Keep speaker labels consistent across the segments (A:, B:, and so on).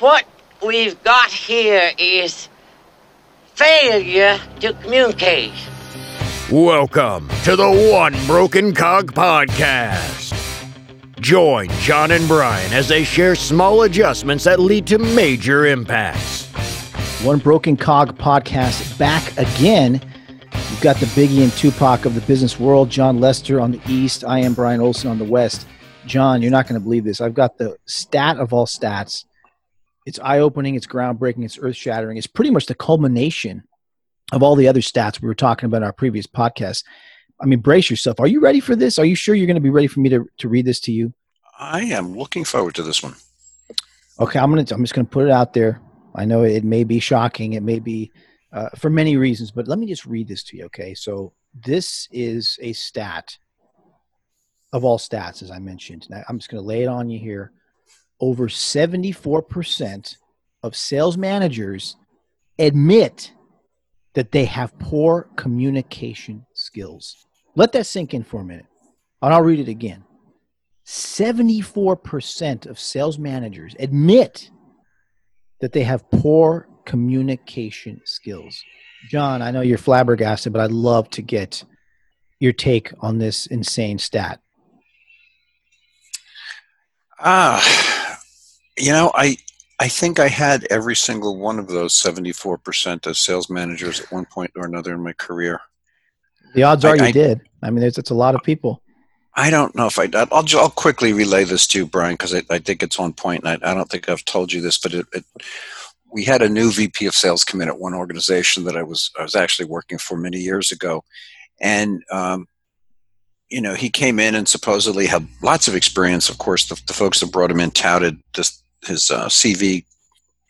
A: What we've got here is failure to communicate.
B: Welcome to the One Broken Cog Podcast. Join John and Brian as they share small adjustments that lead to major impacts.
C: One Broken Cog podcast back again. You've got the Biggie and Tupac of the business world, John Lester on the east. I am Brian Olson on the west. John, you're not going to believe this. I've got the stat of all stats. It's eye opening, it's groundbreaking, it's earth shattering. It's pretty much the culmination of all the other stats we were talking about in our previous podcast. I mean, brace yourself. Are you ready for this? Are you sure you're going to be ready for me to, to read this to you?
D: I am looking forward to this one.
C: Okay, I'm gonna. I'm just gonna put it out there. I know it may be shocking. It may be uh, for many reasons, but let me just read this to you. Okay, so this is a stat of all stats, as I mentioned. Now, I'm just gonna lay it on you here. Over 74% of sales managers admit that they have poor communication skills. Let that sink in for a minute, and I'll read it again. 74% of sales managers admit that they have poor communication skills. John, I know you're flabbergasted, but I'd love to get your take on this insane stat.
D: Ah, you know, I I think I had every single one of those 74% as sales managers at one point or another in my career.
C: The odds are
D: I-
C: you
D: I-
C: did. I mean, there's, it's a lot of people.
D: I don't know if I. I'll, I'll quickly relay this to you, Brian, because I, I think it's on point, and I, I don't think I've told you this, but it, it, we had a new VP of sales come in at one organization that I was I was actually working for many years ago, and um, you know he came in and supposedly had lots of experience. Of course, the, the folks that brought him in touted this, his uh, CV.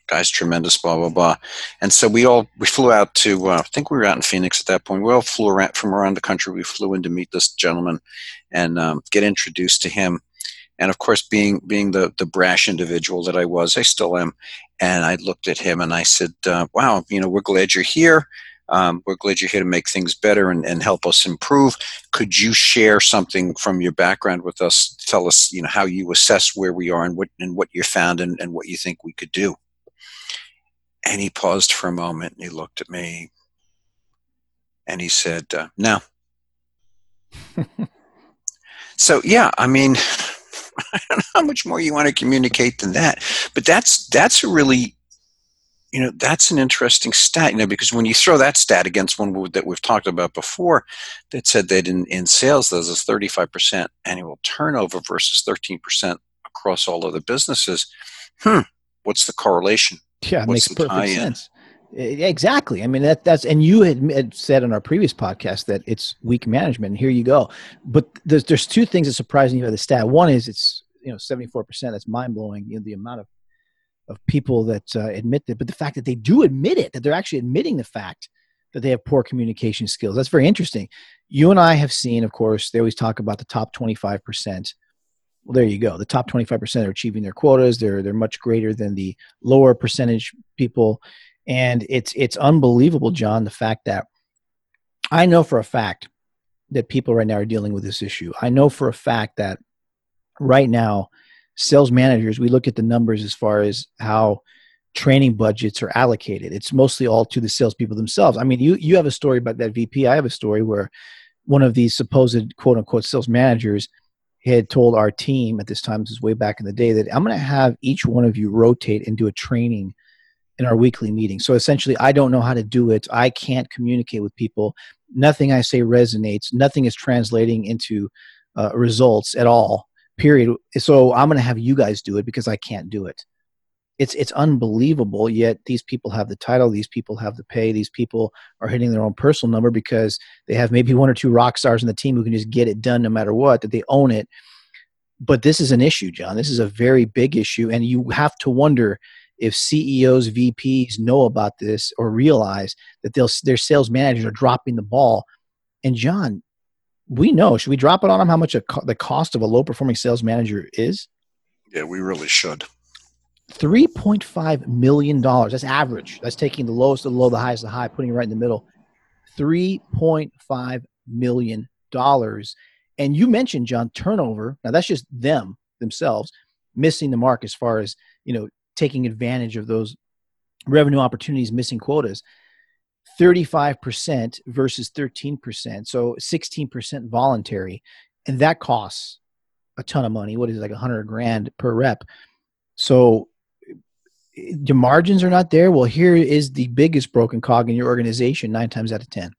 D: Guy's tremendous, blah blah blah, and so we all we flew out to uh, I think we were out in Phoenix at that point. We all flew around from around the country. We flew in to meet this gentleman and um, get introduced to him. And of course, being being the the brash individual that I was, I still am. And I looked at him and I said, uh, "Wow, you know, we're glad you're here. Um, we're glad you're here to make things better and, and help us improve. Could you share something from your background with us? Tell us, you know, how you assess where we are and what and what you found and, and what you think we could do." And he paused for a moment and he looked at me and he said, uh, "No." So yeah, I mean, I don't know how much more you want to communicate than that, but that's that's a really, you know, that's an interesting stat, you know, because when you throw that stat against one that we've talked about before, that said that in in sales there's a 35 percent annual turnover versus 13 percent across all other businesses. Hmm, what's the correlation?
C: Yeah, it
D: What's
C: makes perfect sense. Exactly. I mean, that that's and you had, had said on our previous podcast that it's weak management. And here you go. But there's there's two things that surprise me about the stat. One is it's you know 74 percent. That's mind blowing. You know the amount of of people that uh, admit that, but the fact that they do admit it, that they're actually admitting the fact that they have poor communication skills. That's very interesting. You and I have seen, of course, they always talk about the top 25 percent. Well, there you go. The top 25% are achieving their quotas. They're they're much greater than the lower percentage people and it's it's unbelievable john the fact that i know for a fact that people right now are dealing with this issue i know for a fact that right now sales managers we look at the numbers as far as how training budgets are allocated it's mostly all to the salespeople themselves i mean you you have a story about that vp i have a story where one of these supposed quote unquote sales managers had told our team at this time this is way back in the day that i'm going to have each one of you rotate and do a training in our weekly meeting. So essentially, I don't know how to do it. I can't communicate with people. Nothing I say resonates. Nothing is translating into uh, results at all. Period. So I'm going to have you guys do it because I can't do it. It's it's unbelievable. Yet these people have the title. These people have the pay. These people are hitting their own personal number because they have maybe one or two rock stars in the team who can just get it done no matter what. That they own it. But this is an issue, John. This is a very big issue, and you have to wonder if CEOs, VPs know about this or realize that they'll, their sales managers are dropping the ball. And John, we know. Should we drop it on them? How much a co- the cost of a low performing sales manager is?
D: Yeah, we really should.
C: Three point five million dollars. That's average. That's taking the lowest of the low, the highest of the high, putting it right in the middle. Three point five million dollars. And you mentioned John turnover. Now that's just them themselves missing the mark as far as you know taking advantage of those revenue opportunities, missing quotas. 35% versus 13%. So 16% voluntary. And that costs a ton of money. What is it, like 100 grand per rep? So the margins are not there. Well, here is the biggest broken cog in your organization nine times out of 10.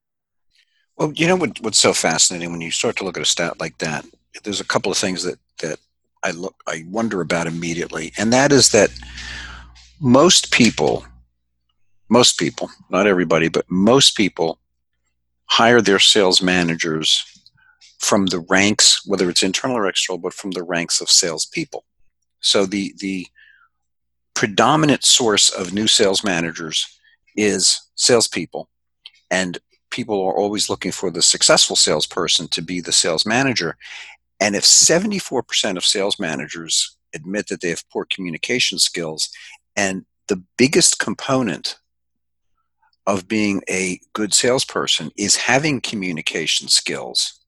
D: Well, you know what, what's so fascinating when you start to look at a stat like that? There's a couple of things that, that I look I wonder about immediately, and that is that most people most people, not everybody, but most people hire their sales managers from the ranks, whether it's internal or external, but from the ranks of salespeople. So the the predominant source of new sales managers is salespeople, and people are always looking for the successful salesperson to be the sales manager. And if 74% of sales managers admit that they have poor communication skills, and the biggest component of being a good salesperson is having communication skills.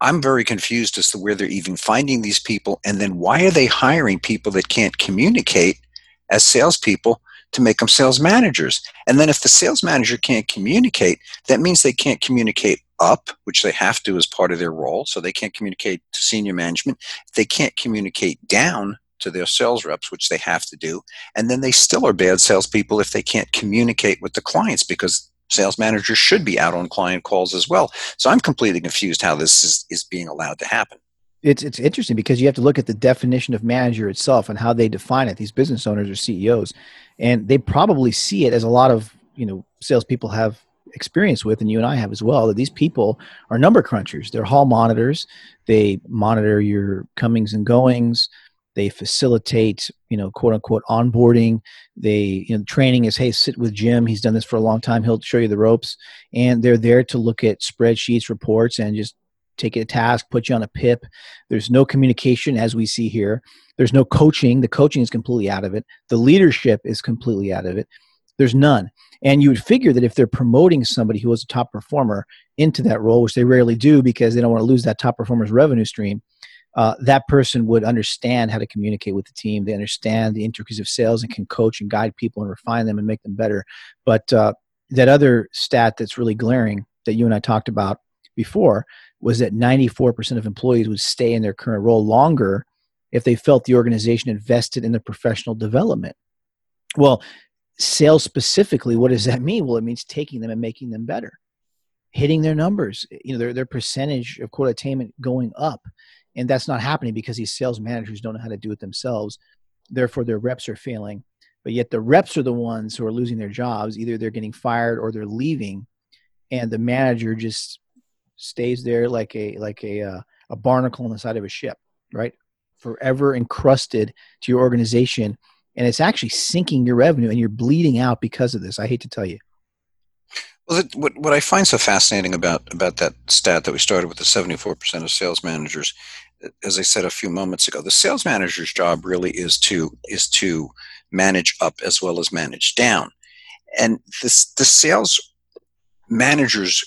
D: I'm very confused as to where they're even finding these people, and then why are they hiring people that can't communicate as salespeople to make them sales managers? And then if the sales manager can't communicate, that means they can't communicate up, which they have to as part of their role, so they can't communicate to senior management. They can't communicate down, to their sales reps, which they have to do. And then they still are bad salespeople if they can't communicate with the clients because sales managers should be out on client calls as well. So I'm completely confused how this is, is being allowed to happen.
C: It's, it's interesting because you have to look at the definition of manager itself and how they define it. These business owners or CEOs, and they probably see it as a lot of you know salespeople have experience with, and you and I have as well, that these people are number crunchers. They're hall monitors. They monitor your comings and goings they facilitate you know quote unquote onboarding. They you know training is hey sit with jim. He's done this for a long time. He'll show you the ropes. And they're there to look at spreadsheets reports and just take a task put you on a pip. There's no communication as we see here. There's no coaching. The coaching is completely out of it. The leadership is completely out of it. There's none. And you would figure that if they're promoting somebody who was a top performer into that role which they rarely do because they don't want to lose that top performer's revenue stream uh, that person would understand how to communicate with the team. They understand the intricacies of sales and can coach and guide people and refine them and make them better. But uh, that other stat that's really glaring that you and I talked about before was that 94% of employees would stay in their current role longer if they felt the organization invested in their professional development. Well, sales specifically, what does that mean? Well, it means taking them and making them better, hitting their numbers, you know, their, their percentage of quota attainment going up and that's not happening because these sales managers don't know how to do it themselves. Therefore their reps are failing. But yet the reps are the ones who are losing their jobs. Either they're getting fired or they're leaving. And the manager just stays there like a like a uh, a barnacle on the side of a ship right? Forever encrusted to your organization. And it's actually sinking your revenue and you're bleeding out because of this. I hate to tell you
D: well, what, what I find so fascinating about, about that stat that we started with the 74% of sales managers, as I said a few moments ago, the sales manager's job really is to is to manage up as well as manage down. And this the sales manager's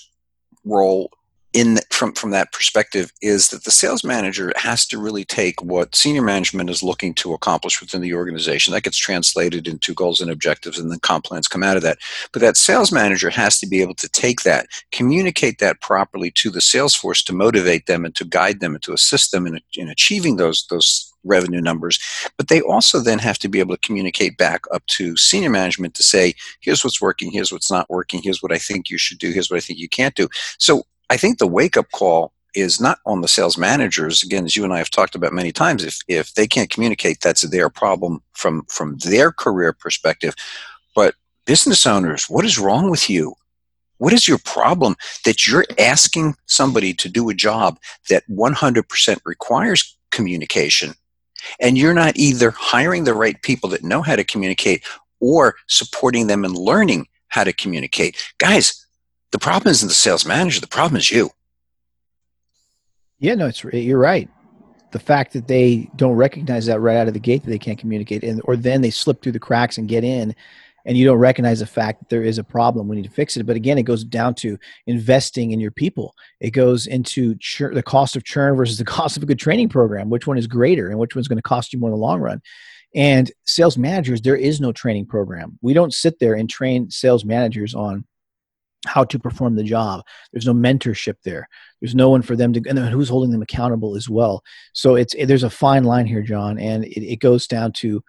D: role in from from that perspective is that the sales manager has to really take what senior management is looking to accomplish within the organization. That gets translated into goals and objectives and then comp plans come out of that. But that sales manager has to be able to take that communicate that properly to the sales force to motivate them and to guide them and to assist them in, in achieving those those revenue numbers. But they also then have to be able to communicate back up to senior management to say here's what's working here's what's not working here's what i think you should do here's what i think you can't do. So I think the wake up call is not on the sales managers. Again, as you and I have talked about many times, if, if they can't communicate, that's their problem from, from their career perspective. But business owners, what is wrong with you? What is your problem that you're asking somebody to do a job that 100% requires communication? And you're not either hiring the right people that know how to communicate or supporting them in learning how to communicate. Guys, the problem isn't the sales manager. The problem is you.
C: Yeah, no, it's you're right. The fact that they don't recognize that right out of the gate that they can't communicate, and or then they slip through the cracks and get in, and you don't recognize the fact that there is a problem. We need to fix it. But again, it goes down to investing in your people. It goes into the cost of churn versus the cost of a good training program. Which one is greater, and which one's going to cost you more in the long run? And sales managers, there is no training program. We don't sit there and train sales managers on how to perform the job. There's no mentorship there. There's no one for them to, and who's holding them accountable as well. So it's there's a fine line here, John, and it, it goes down to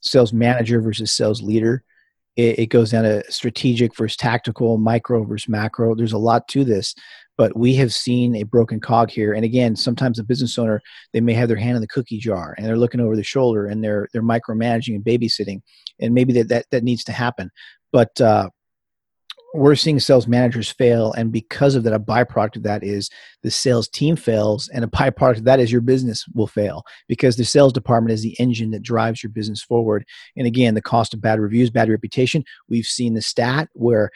C: sales manager versus sales leader. It, it goes down to strategic versus tactical, micro versus macro. There's a lot to this, but we have seen a broken cog here. And again, sometimes a business owner they may have their hand in the cookie jar and they're looking over the shoulder and they're they're micromanaging and babysitting, and maybe that that, that needs to happen. But uh, we're seeing sales managers fail and because of that a byproduct of that is the sales team fails and a byproduct of that is your business will fail because the sales department is the engine that drives your business forward and again the cost of bad reviews bad reputation we've seen the stat where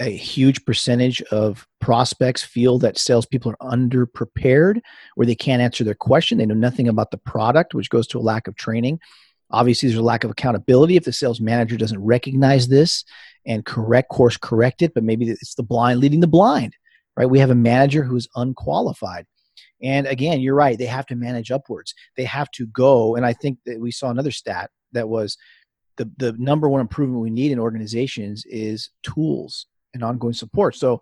C: a huge percentage of prospects feel that salespeople are underprepared, where they can't answer their question. They know nothing about the product, which goes to a lack of training. Obviously, there's a lack of accountability if the sales manager doesn't recognize this and correct course correct it, but maybe it's the blind leading the blind, right? We have a manager who's unqualified. And again, you're right, they have to manage upwards. They have to go, and I think that we saw another stat that was the, the number one improvement we need in organizations is tools and ongoing support. So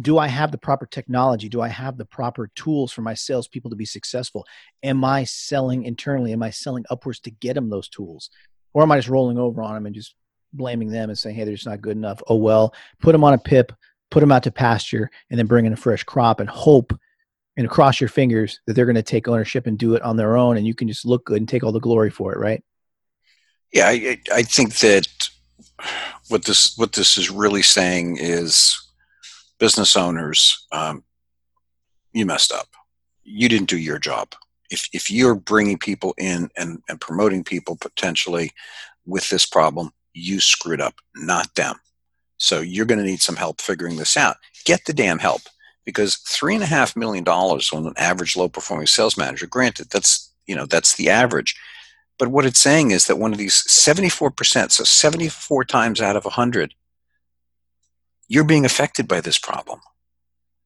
C: do I have the proper technology? Do I have the proper tools for my salespeople to be successful? Am I selling internally? Am I selling upwards to get them those tools? Or am I just rolling over on them and just blaming them and saying, hey, they're just not good enough? Oh, well, put them on a pip, put them out to pasture, and then bring in a fresh crop and hope and cross your fingers that they're going to take ownership and do it on their own and you can just look good and take all the glory for it, right?
D: Yeah, I, I think that what this what this is really saying is business owners, um, you messed up. You didn't do your job. If, if you're bringing people in and, and promoting people potentially with this problem, you screwed up, not them. So you're going to need some help figuring this out. Get the damn help because three and a half million dollars on an average low performing sales manager, granted, that's, you know, that's the average. But what it's saying is that one of these 74%, so 74 times out of 100, you're being affected by this problem.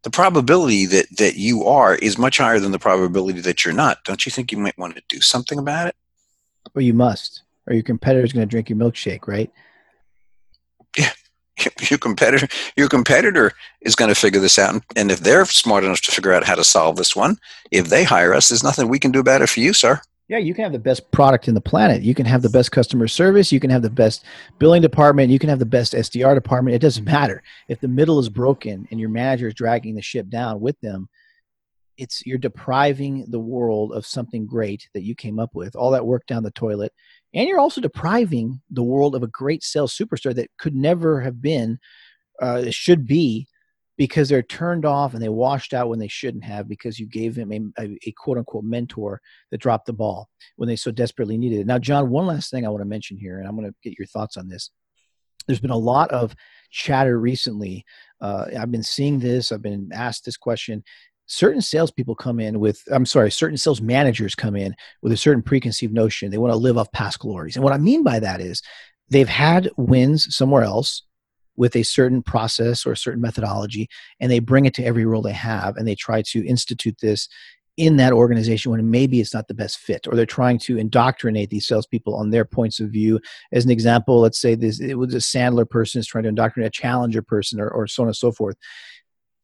D: The probability that, that you are is much higher than the probability that you're not. Don't you think you might want to do something about it?
C: Well, you must, or your competitor's going to drink your milkshake, right?
D: Yeah, your competitor, your competitor is going to figure this out, and if they're smart enough to figure out how to solve this one, if they hire us, there's nothing we can do about it for you, sir.
C: Yeah, you can have the best product in the planet. You can have the best customer service. You can have the best billing department. You can have the best SDR department. It doesn't matter. If the middle is broken and your manager is dragging the ship down with them, it's you're depriving the world of something great that you came up with. All that work down the toilet. And you're also depriving the world of a great sales superstar that could never have been, uh, should be because they're turned off and they washed out when they shouldn't have because you gave them a, a, a, quote unquote mentor that dropped the ball when they so desperately needed it. Now, John, one last thing I want to mention here, and I'm going to get your thoughts on this. There's been a lot of chatter recently. Uh, I've been seeing this, I've been asked this question. Certain salespeople come in with, I'm sorry, certain sales managers come in with a certain preconceived notion. They want to live off past glories. And what I mean by that is they've had wins somewhere else with a certain process or a certain methodology and they bring it to every role they have and they try to institute this in that organization when maybe it's not the best fit or they're trying to indoctrinate these salespeople on their points of view. As an example let's say this it was a sandler person is trying to indoctrinate a challenger person or, or so on and so forth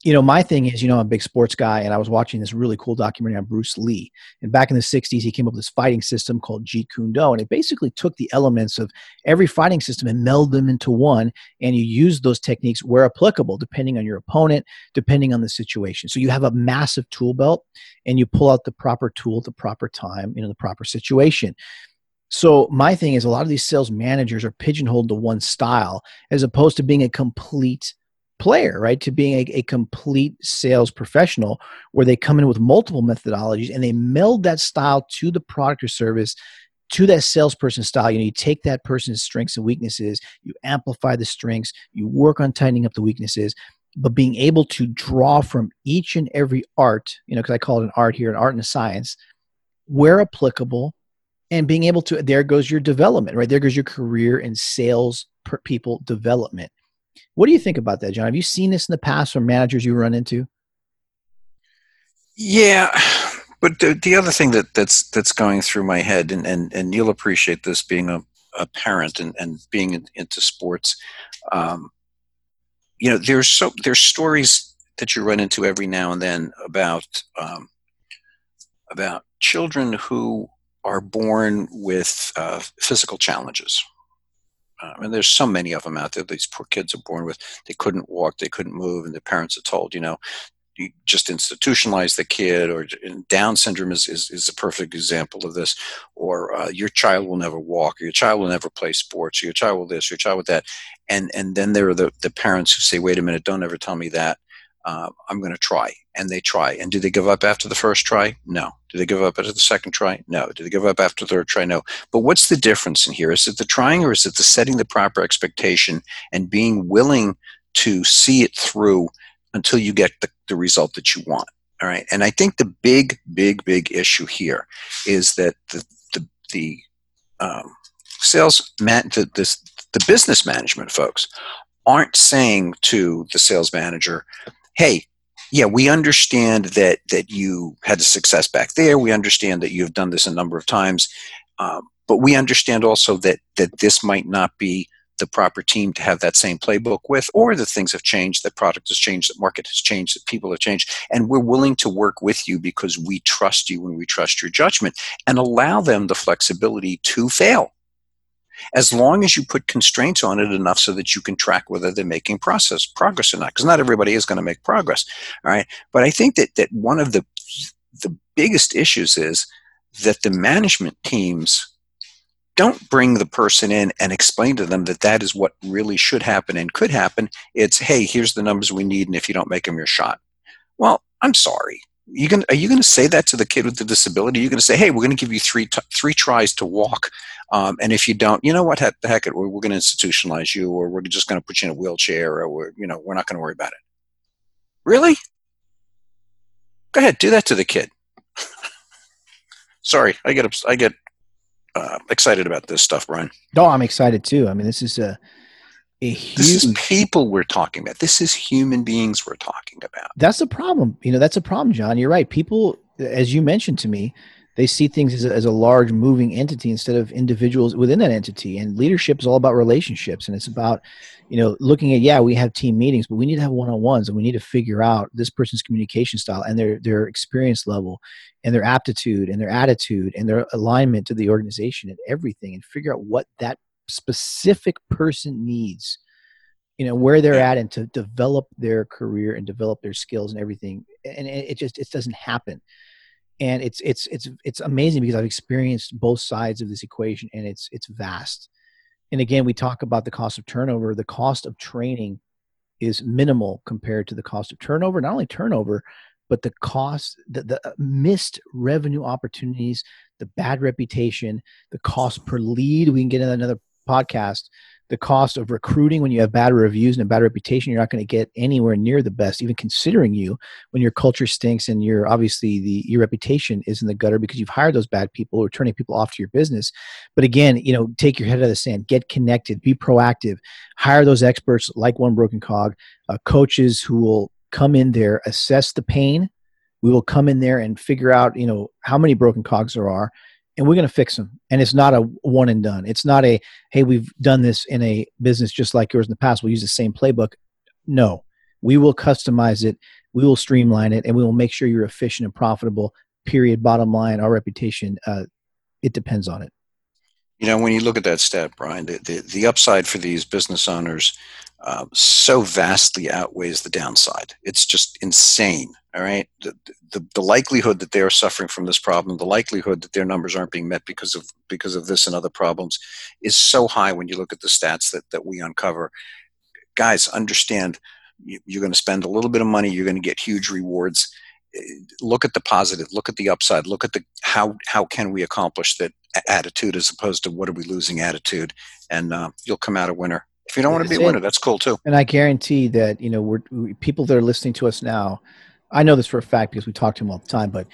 C: you know, my thing is, you know, I'm a big sports guy, and I was watching this really cool documentary on Bruce Lee. And back in the 60s, he came up with this fighting system called Jeet Kune Do. And it basically took the elements of every fighting system and melded them into one. And you use those techniques where applicable, depending on your opponent, depending on the situation. So you have a massive tool belt, and you pull out the proper tool at the proper time, you know, the proper situation. So my thing is, a lot of these sales managers are pigeonholed to one style as opposed to being a complete player, right? To being a, a, complete sales professional where they come in with multiple methodologies and they meld that style to the product or service to that salesperson style. You know, you take that person's strengths and weaknesses, you amplify the strengths, you work on tightening up the weaknesses, but being able to draw from each and every art, you know, because I call it an art here, an art and a science, where applicable, and being able to, there goes your development, right? There goes your career and sales people development what do you think about that, John? Have you seen this in the past from managers you run into?
D: Yeah, But the, the other thing that, that's that's going through my head, and, and, and you'll appreciate this being a, a parent and, and being in, into sports, um, you know, there's so there's stories that you run into every now and then about um, about children who are born with uh, physical challenges. Uh, and there's so many of them out there. These poor kids are born with they couldn't walk, they couldn't move, and their parents are told, you know, you just institutionalize the kid. Or Down syndrome is, is, is a perfect example of this. Or uh, your child will never walk, or your child will never play sports, or your child will this, your child with that. And and then there are the, the parents who say, wait a minute, don't ever tell me that uh, I'm going to try. And they try. And do they give up after the first try? No. Do they give up after the second try? No. Do they give up after the third try? No. But what's the difference in here? Is it the trying or is it the setting the proper expectation and being willing to see it through until you get the, the result that you want? All right. And I think the big, big, big issue here is that the, the, the um, sales, man, the, this, the business management folks aren't saying to the sales manager, hey, yeah, we understand that that you had a success back there. We understand that you've done this a number of times, um, but we understand also that that this might not be the proper team to have that same playbook with, or that things have changed, that product has changed, that market has changed, that people have changed, and we're willing to work with you because we trust you and we trust your judgment, and allow them the flexibility to fail as long as you put constraints on it enough so that you can track whether they're making process progress or not because not everybody is going to make progress all right? But i think that that one of the the biggest issues is that the management teams don't bring the person in and explain to them that that is what really should happen and could happen. It's hey here's the numbers we need and if you don't make them you're shot. Well i'm sorry you going are you going to say that to the kid with the disability? You're going to say, "Hey, we're going to give you three t- three tries to walk, um, and if you don't, you know what? Heck, heck, we're, we're going to institutionalize you, or we're just going to put you in a wheelchair, or we're you know we're not going to worry about it." Really? Go ahead, do that to the kid. Sorry, I get I get uh, excited about this stuff, Brian.
C: No, I'm excited too. I mean, this is a
D: This is people we're talking about. This is human beings we're talking about.
C: That's a problem. You know, that's a problem, John. You're right. People, as you mentioned to me, they see things as a, as a large moving entity instead of individuals within that entity. And leadership is all about relationships, and it's about, you know, looking at yeah, we have team meetings, but we need to have one on ones, and we need to figure out this person's communication style and their their experience level, and their aptitude and their attitude and their alignment to the organization and everything, and figure out what that specific person needs you know where they're at and to develop their career and develop their skills and everything and it just it doesn't happen. And it's it's it's it's amazing because i've experienced both sides of this equation and it's it's vast. And again we talk about the cost of turnover. The cost of training is minimal compared to the cost of turnover. Not only turnover but the cost the, the uh, missed revenue opportunities the bad reputation the cost per lead. We can get another podcast, the cost of recruiting when you have bad reviews and a bad reputation, you're not going to get anywhere near the best, even considering you when your culture stinks and you're obviously the your reputation is in the gutter because you've hired those bad people or turning people off to your business. But again, you know, take your head out of the sand, get connected, be proactive, hire those experts like One Broken Cog, uh, coaches who will come in there, assess the pain. We will come in there and figure out, you know, how many broken cogs there are and we're going to fix them. And it's not a one and done. It's not a, hey, we've done this in a business just like yours in the past. We'll use the same playbook. No, we will customize it. We will streamline it and we will make sure you're efficient and profitable. Period. Bottom line, our reputation, uh, it depends on it.
D: You know, when you look at that stat, Brian, the, the, the upside for these business owners uh, so vastly outweighs the downside. It's just insane. All right, the, the, the likelihood that they are suffering from this problem, the likelihood that their numbers aren't being met because of because of this and other problems, is so high when you look at the stats that that we uncover. Guys, understand you're going to spend a little bit of money, you're going to get huge rewards. Eh, look at the positive, look at the upside, look at the how how can we accomplish that attitude as opposed to what are we losing attitude, and uh, you'll come out a winner. If you don't want to be a winner, that's cool too.
C: And I guarantee that you know we're we, people that are listening to us now I know this for a fact because we talk to them all the time, but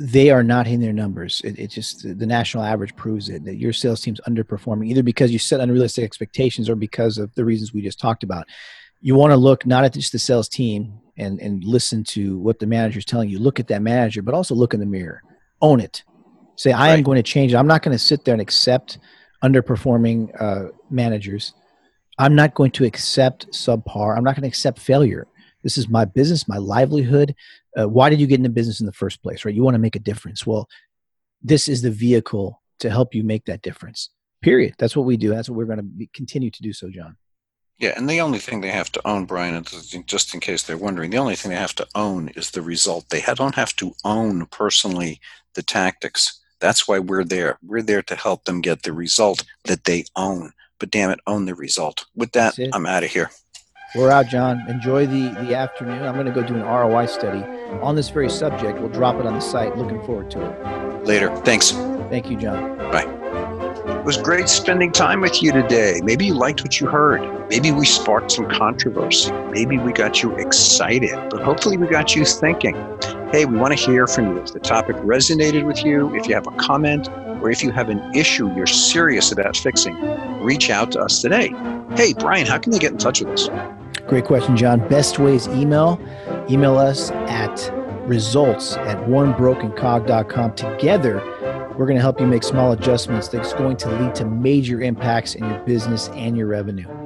C: they are not hitting their numbers. It, it just the national average proves it that your sales team's underperforming either because you set unrealistic expectations or because of the reasons we just talked about. You want to look not at just the sales team and and listen to what the manager is telling you. Look at that manager, but also look in the mirror. Own it. Say, I am going to change. it. I'm not going to sit there and accept underperforming uh, managers. I'm not going to accept subpar. I'm not going to accept failure. This is my business, my livelihood. Uh, why did you get into business in the first place, right? You want to make a difference. Well, this is the vehicle to help you make that difference. Period. That's what we do. That's what we're going to be, continue to do. So, John.
D: Yeah, and the only thing they have to own, Brian, just in case they're wondering, the only thing they have to own is the result. They don't have to own personally the tactics. That's why we're there. We're there to help them get the result that they own. But damn it, own the result. With that, I'm out of here.
C: We're out, John. Enjoy the the afternoon. I'm going to go do an ROI study on this very subject. We'll drop it on the site. Looking forward to it.
D: Later. Thanks.
C: Thank you, John. Bye.
E: It was great spending time with you today. Maybe you liked what you heard. Maybe we sparked some controversy. Maybe we got you excited, but hopefully we got you thinking. Hey, we want to hear from you. If the topic resonated with you, if you have a comment, or if you have an issue you're serious about fixing, reach out to us today. Hey, Brian, how can they get in touch with us?
C: Great question, John. Best ways email. Email us at results at onebrokencog.com. Together, we're going to help you make small adjustments that's going to lead to major impacts in your business and your revenue.